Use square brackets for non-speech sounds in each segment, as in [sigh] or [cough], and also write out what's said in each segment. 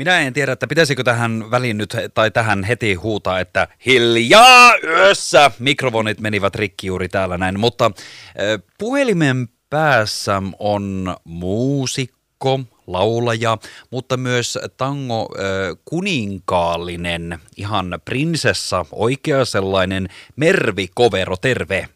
Minä en tiedä, että pitäisikö tähän väliin nyt, tai tähän heti huutaa, että hiljaa yössä. Mikrofonit menivät rikki juuri täällä näin, mutta puhelimen päässä on muusikko, laulaja, mutta myös tango kuninkaallinen, ihan prinsessa, oikea sellainen Mervi Kovero, terve.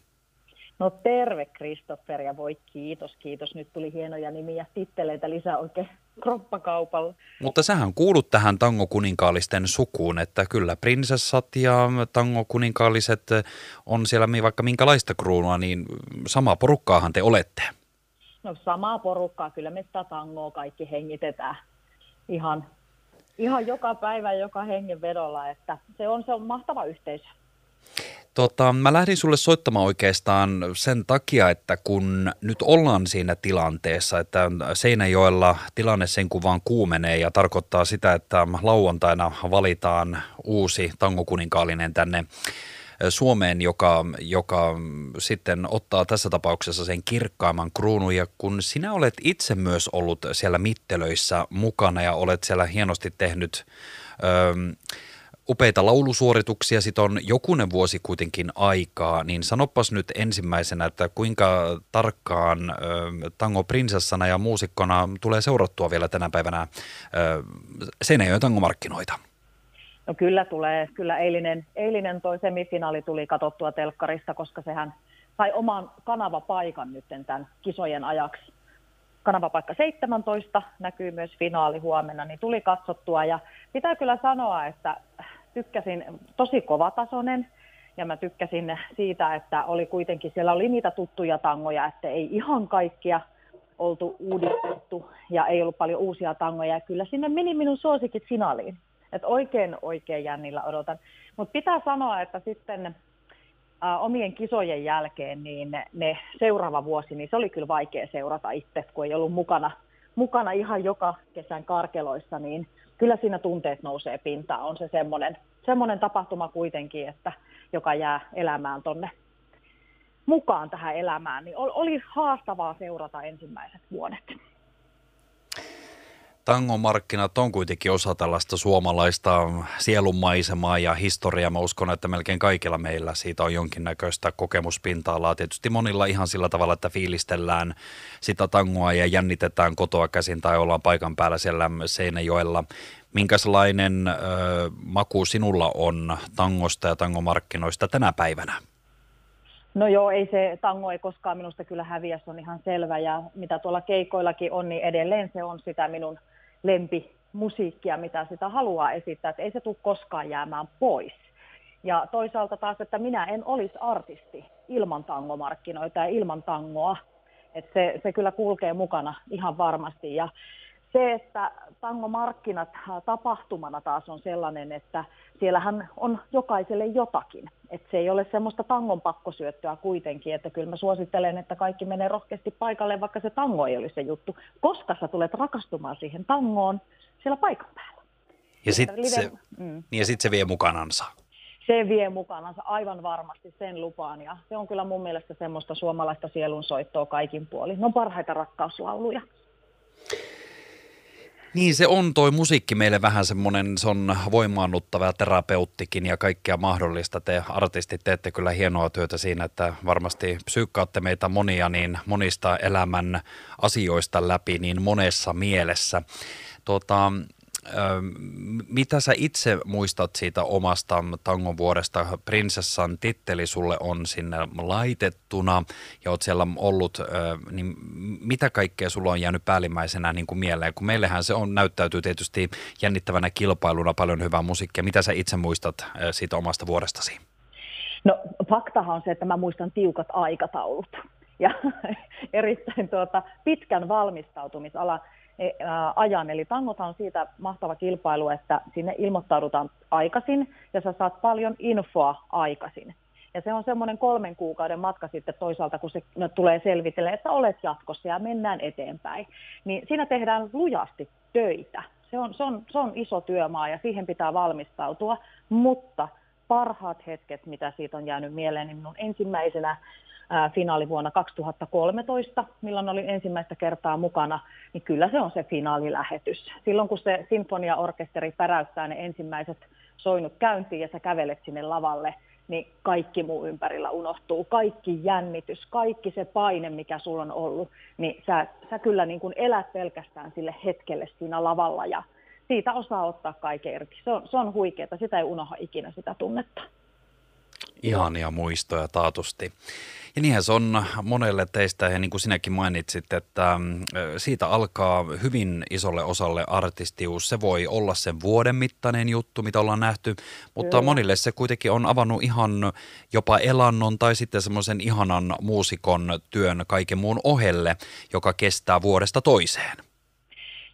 No terve Kristoffer ja voi kiitos, kiitos. Nyt tuli hienoja nimiä, titteleitä lisää oikein kroppakaupalla. Mutta sähän kuulut tähän tangokuninkaallisten sukuun, että kyllä prinsessat ja tangokuninkalliset on siellä vaikka minkälaista kruunua, niin sama porukkaahan te olette. No samaa porukkaa, kyllä me sitä tangoa kaikki hengitetään ihan, ihan joka päivä, joka hengenvedolla, että se on, se on mahtava yhteisö. Tota, mä lähdin sulle soittamaan oikeastaan sen takia, että kun nyt ollaan siinä tilanteessa, että Seinäjoella tilanne sen kuvaan kuumenee ja tarkoittaa sitä, että lauantaina valitaan uusi tangokuninkaallinen tänne Suomeen, joka, joka sitten ottaa tässä tapauksessa sen kirkkaamman kruunun. Ja kun sinä olet itse myös ollut siellä mittelöissä mukana ja olet siellä hienosti tehnyt... Öö, upeita laulusuorituksia, sit on jokunen vuosi kuitenkin aikaa, niin sanopas nyt ensimmäisenä, että kuinka tarkkaan ö, tango prinsessana ja muusikkona tulee seurattua vielä tänä päivänä ö, Seinäjoen tangomarkkinoita? No kyllä tulee. Kyllä eilinen, eilinen toi semifinaali tuli katsottua telkkarista, koska sehän sai oman kanavapaikan nyt tämän kisojen ajaksi. Kanavapaikka 17 näkyy myös finaali huomenna, niin tuli katsottua ja pitää kyllä sanoa, että tykkäsin tosi kovatasoinen ja mä tykkäsin siitä, että oli kuitenkin, siellä oli niitä tuttuja tangoja, että ei ihan kaikkia oltu uudistettu ja ei ollut paljon uusia tangoja. Ja kyllä sinne meni minun suosikit finaaliin. Että oikein, oikein jännillä odotan. Mutta pitää sanoa, että sitten ä, omien kisojen jälkeen, niin ne, ne seuraava vuosi, niin se oli kyllä vaikea seurata itse, kun ei ollut mukana, mukana ihan joka kesän karkeloissa, niin kyllä siinä tunteet nousee pintaan. On se semmoinen, semmoinen tapahtuma kuitenkin, että joka jää elämään tonne mukaan tähän elämään, niin oli haastavaa seurata ensimmäiset vuodet. Tangomarkkinat on kuitenkin osa tällaista suomalaista sielunmaisemaa ja historiaa. Mä uskon, että melkein kaikilla meillä siitä on jonkinnäköistä kokemuspinta-alaa. Tietysti monilla ihan sillä tavalla, että fiilistellään sitä tangoa ja jännitetään kotoa käsin tai ollaan paikan päällä siellä Seinäjoella. Minkälainen ö, maku sinulla on tangosta ja tangomarkkinoista tänä päivänä? No joo, ei se tango ei koskaan minusta kyllä häviä, se on ihan selvä. Ja mitä tuolla keikoillakin on, niin edelleen se on sitä minun lempimusiikkia, mitä sitä haluaa esittää, että ei se tule koskaan jäämään pois. Ja toisaalta taas, että minä en olisi artisti ilman tangomarkkinoita ja ilman tangoa. Että se, se kyllä kulkee mukana ihan varmasti. Ja se, että tangomarkkinat tapahtumana taas on sellainen, että siellähän on jokaiselle jotakin. Että se ei ole semmoista tangon pakkosyöttöä kuitenkin, että kyllä mä suosittelen, että kaikki menee rohkeasti paikalle, vaikka se tango ei olisi se juttu, koska sä tulet rakastumaan siihen tangoon siellä paikan päällä. Ja sitten se, mm. niin sit se vie mukanansa. Se vie mukanansa aivan varmasti sen lupaan ja se on kyllä mun mielestä semmoista suomalaista sielunsoittoa kaikin puolin. Ne on parhaita rakkauslauluja. Niin se on toi musiikki meille vähän semmoinen, se on voimaannuttava terapeuttikin ja kaikkea mahdollista. Te artistit teette kyllä hienoa työtä siinä, että varmasti psyykkaatte meitä monia niin monista elämän asioista läpi niin monessa mielessä. Tuota, mitä sä itse muistat siitä omasta tangon vuodesta? Prinsessan titteli sulle on sinne laitettuna ja oot siellä ollut, niin mitä kaikkea sulla on jäänyt päällimmäisenä niin kuin mieleen? Kun meillähän se on, näyttäytyy tietysti jännittävänä kilpailuna paljon hyvää musiikkia. Mitä sä itse muistat siitä omasta vuodestasi? No faktahan on se, että mä muistan tiukat aikataulut ja [laughs] erittäin tuota, pitkän valmistautumisalan ajan. Eli tangotan on siitä mahtava kilpailu, että sinne ilmoittaudutaan aikaisin ja sä saat paljon infoa aikaisin. Ja se on semmoinen kolmen kuukauden matka sitten toisaalta, kun se tulee selvitellä, että olet jatkossa ja mennään eteenpäin. Niin siinä tehdään lujasti töitä. Se on, se on, se on iso työmaa ja siihen pitää valmistautua, mutta parhaat hetket, mitä siitä on jäänyt mieleen, niin minun ensimmäisenä finaali vuonna 2013, milloin olin ensimmäistä kertaa mukana, niin kyllä se on se finaalilähetys. Silloin kun se sinfoniaorkesteri päräyttää ne ensimmäiset soinut käyntiin ja sä kävelet sinne lavalle, niin kaikki muu ympärillä unohtuu. Kaikki jännitys, kaikki se paine, mikä sulla on ollut, niin sä, sä kyllä niin kuin elät pelkästään sille hetkelle siinä lavalla ja siitä osaa ottaa kaiken irti. Se on, se on huikeaa, sitä ei unohda ikinä sitä tunnetta. Ihania muistoja taatusti. Ja niinhän se on monelle teistä, ja niin kuin sinäkin mainitsit, että siitä alkaa hyvin isolle osalle artistius. Se voi olla sen vuoden mittainen juttu, mitä ollaan nähty, mutta Kyllä. monille se kuitenkin on avannut ihan jopa elannon tai sitten semmoisen ihanan muusikon työn kaiken muun ohelle, joka kestää vuodesta toiseen.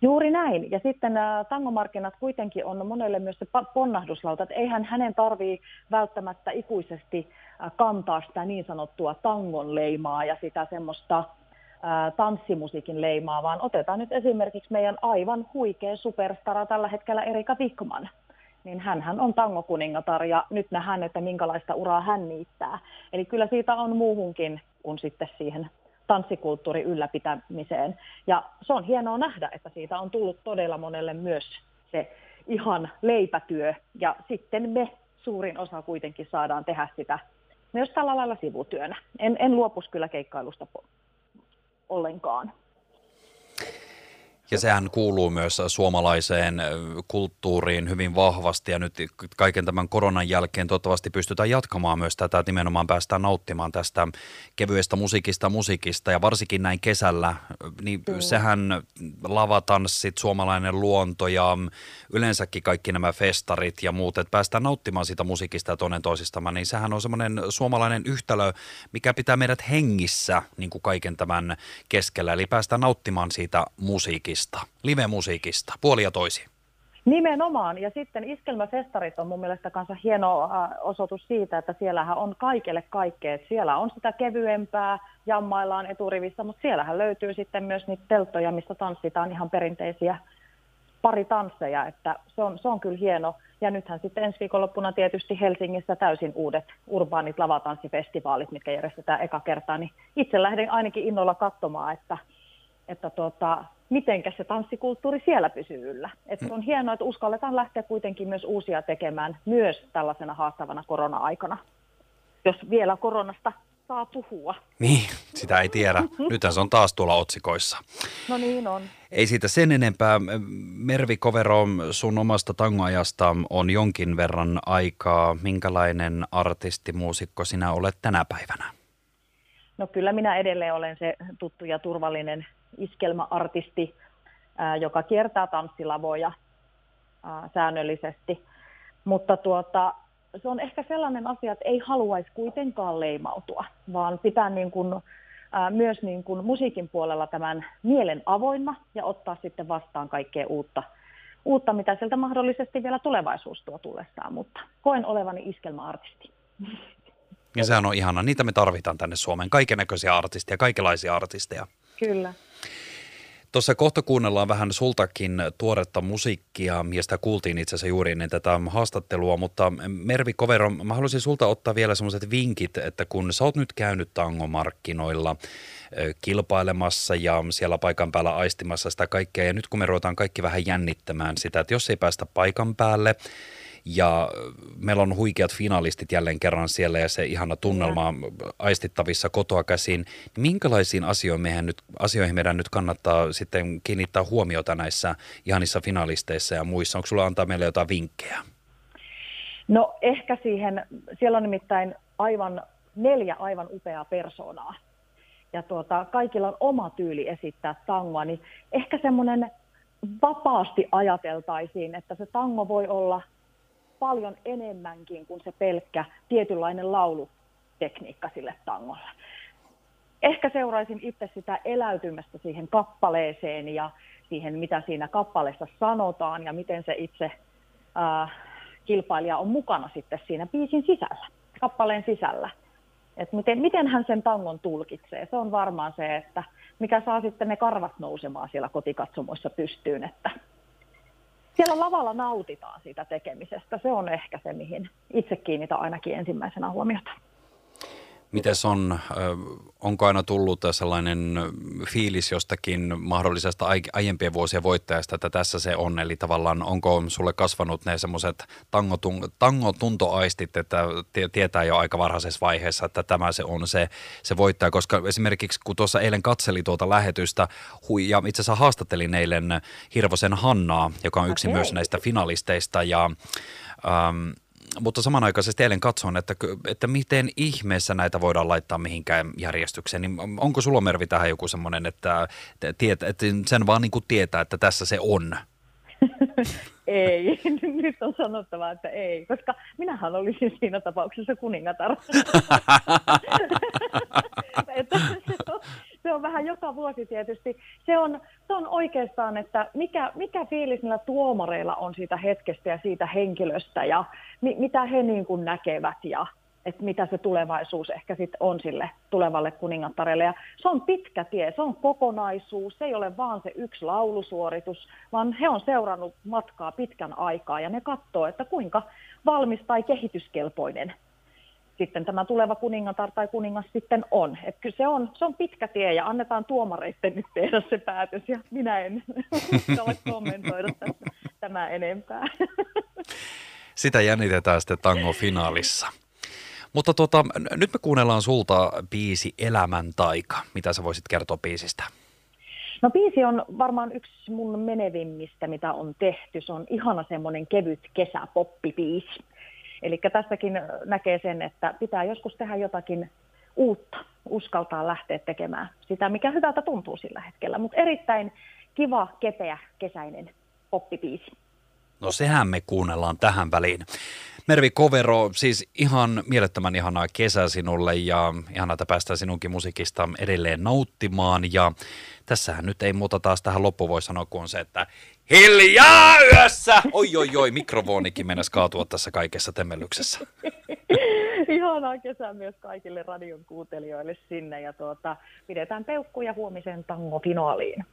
Juuri näin. Ja sitten nämä tangomarkkinat kuitenkin on monelle myös se ponnahduslauta, että eihän hänen tarvii välttämättä ikuisesti kantaa sitä niin sanottua tangon leimaa ja sitä semmoista tanssimusiikin leimaa, vaan otetaan nyt esimerkiksi meidän aivan huikea superstara tällä hetkellä Erika Wikman. Niin hän on tangokuningatar ja nyt nähdään, että minkälaista uraa hän niittää. Eli kyllä siitä on muuhunkin kuin sitten siihen tanssikulttuurin ylläpitämiseen. Ja se on hienoa nähdä, että siitä on tullut todella monelle myös se ihan leipätyö. Ja sitten me suurin osa kuitenkin saadaan tehdä sitä myös tällä lailla sivutyönä. En, en luopus kyllä keikkailusta ollenkaan. Ja sehän kuuluu myös suomalaiseen kulttuuriin hyvin vahvasti. Ja nyt kaiken tämän koronan jälkeen toivottavasti pystytään jatkamaan myös tätä, että nimenomaan päästään nauttimaan tästä kevyestä musiikista musiikista. Ja varsinkin näin kesällä, niin mm. sehän lavatanssit, suomalainen luonto ja yleensäkin kaikki nämä festarit ja muut, että päästään nauttimaan siitä musiikista ja toinen toisistamaan, niin sehän on semmoinen suomalainen yhtälö, mikä pitää meidät hengissä niin kuin kaiken tämän keskellä, eli päästään nauttimaan siitä musiikista musiikista, live-musiikista, puoli ja toisi. Nimenomaan. Ja sitten iskelmäfestarit on mun mielestä kanssa hieno äh, osoitus siitä, että siellähän on kaikille kaikkea. Siellä on sitä kevyempää, jammaillaan eturivissä, mutta siellähän löytyy sitten myös niitä telttoja, missä tanssitaan ihan perinteisiä paritansseja, että se on, se on kyllä hieno. Ja nythän sitten ensi viikonloppuna tietysti Helsingissä täysin uudet urbaanit lavatanssifestivaalit, mitkä järjestetään eka kertaa, niin itse lähden ainakin innolla katsomaan, että, että tuota, miten se tanssikulttuuri siellä pysyy yllä. Et on hienoa, että uskalletaan lähteä kuitenkin myös uusia tekemään myös tällaisena haastavana korona-aikana, jos vielä koronasta saa puhua. Niin, sitä ei tiedä. Nythän se on taas tuolla otsikoissa. No niin on. Ei siitä sen enempää. Mervi Kovero, sun omasta tangoajasta on jonkin verran aikaa. Minkälainen artisti, muusikko sinä olet tänä päivänä? No kyllä minä edelleen olen se tuttu ja turvallinen iskelmäartisti, joka kiertää tanssilavoja säännöllisesti. Mutta tuota, se on ehkä sellainen asia, että ei haluaisi kuitenkaan leimautua, vaan pitää niin kuin, myös niin kuin musiikin puolella tämän mielen avoinna ja ottaa sitten vastaan kaikkea uutta, uutta, mitä sieltä mahdollisesti vielä tulevaisuus tuo tullessaan, mutta koen olevani iskelmäartisti. Ja sehän on ihana. Niitä me tarvitaan tänne Suomeen. Kaikenlaisia artisteja, kaikenlaisia artisteja. Kyllä. Tuossa kohta kuunnellaan vähän sultakin tuoretta musiikkia, ja sitä kuultiin itse asiassa juuri ennen tätä haastattelua, mutta Mervi Kovero, mä haluaisin sulta ottaa vielä semmoiset vinkit, että kun sä oot nyt käynyt tangomarkkinoilla kilpailemassa ja siellä paikan päällä aistimassa sitä kaikkea, ja nyt kun me ruvetaan kaikki vähän jännittämään sitä, että jos ei päästä paikan päälle, ja meillä on huikeat finalistit jälleen kerran siellä ja se ihana tunnelma on aistittavissa kotoa käsin. Minkälaisiin asioihin meidän, nyt, asioihin meidän nyt kannattaa sitten kiinnittää huomiota näissä ihanissa finalisteissa ja muissa? Onko sulla antaa meille jotain vinkkejä? No ehkä siihen, siellä on nimittäin aivan neljä aivan upeaa persoonaa. Ja tuota, kaikilla on oma tyyli esittää tangoa, niin ehkä semmoinen vapaasti ajateltaisiin, että se tango voi olla paljon enemmänkin kuin se pelkkä tietynlainen laulutekniikka sille tangolle. Ehkä seuraisin itse sitä eläytymistä siihen kappaleeseen ja siihen, mitä siinä kappaleessa sanotaan ja miten se itse äh, kilpailija on mukana sitten siinä biisin sisällä, kappaleen sisällä. Et miten, miten hän sen tangon tulkitsee. Se on varmaan se, että mikä saa sitten ne karvat nousemaan siellä kotikatsomoissa pystyyn, että siellä lavalla nautitaan siitä tekemisestä. Se on ehkä se, mihin itse kiinnitän ainakin ensimmäisenä huomiota. Miten on, onko aina tullut sellainen fiilis jostakin mahdollisesta aiempien vuosien voittajasta, että tässä se on, eli tavallaan onko sulle kasvanut ne semmoiset tangotuntoaistit, että tietää jo aika varhaisessa vaiheessa, että tämä se on se, se voittaja, koska esimerkiksi kun tuossa eilen katseli tuota lähetystä, ja itse asiassa haastattelin eilen Hirvosen Hannaa, joka on yksi okay. myös näistä finalisteista, ja ähm, mutta samanaikaisesti eilen katson, että, että miten ihmeessä näitä voidaan laittaa mihinkään järjestykseen. Niin onko sulla Mervi tähän joku semmoinen, että, että, että sen vaan niin kuin tietää, että tässä se on? [laughs] ei, [laughs] nyt on sanottava, että ei, koska minähän olisin siinä tapauksessa kuningatar. [laughs] että se, on, se on vähän joka vuosi tietysti. Se on, se on oikeastaan, että mikä, mikä fiilis niillä tuomareilla on siitä hetkestä ja siitä henkilöstä ja mi, mitä he niin kuin näkevät ja että mitä se tulevaisuus ehkä sitten on sille tulevalle kuningattarelle. Ja se on pitkä tie, se on kokonaisuus, se ei ole vaan se yksi laulusuoritus, vaan he on seurannut matkaa pitkän aikaa ja ne katsoo, että kuinka valmis tai kehityskelpoinen sitten tämä tuleva kuningatar tai kuningas sitten on. Että kyllä se on, se on pitkä tie ja annetaan tuomareiden nyt tehdä se päätös ja minä en [laughs] uskalla kommentoida tämä enempää. [laughs] Sitä jännitetään sitten tango-finaalissa. Mutta tota, nyt me kuunnellaan sulta biisi Elämän taika. Mitä sä voisit kertoa biisistä? No biisi on varmaan yksi mun menevimmistä, mitä on tehty. Se on ihana semmoinen kevyt kesäpoppibiisi. Eli tässäkin näkee sen, että pitää joskus tehdä jotakin uutta, uskaltaa lähteä tekemään sitä, mikä hyvältä tuntuu sillä hetkellä. Mutta erittäin kiva, kepeä, kesäinen poppibiisi. No sehän me kuunnellaan tähän väliin. Mervi Kovero, siis ihan mielettömän ihanaa kesää sinulle ja ihanaa, että päästään sinunkin musiikista edelleen nauttimaan. Ja tässähän nyt ei muuta taas tähän loppu voi sanoa kuin se, että hiljaa yössä! Oi, oi, oi, mikrofonikin mennessä kaatua tässä kaikessa temmellyksessä. [laughs] Ihanaa kesää myös kaikille radion kuuntelijoille sinne ja tuota, pidetään peukkuja huomisen tango finaaliin.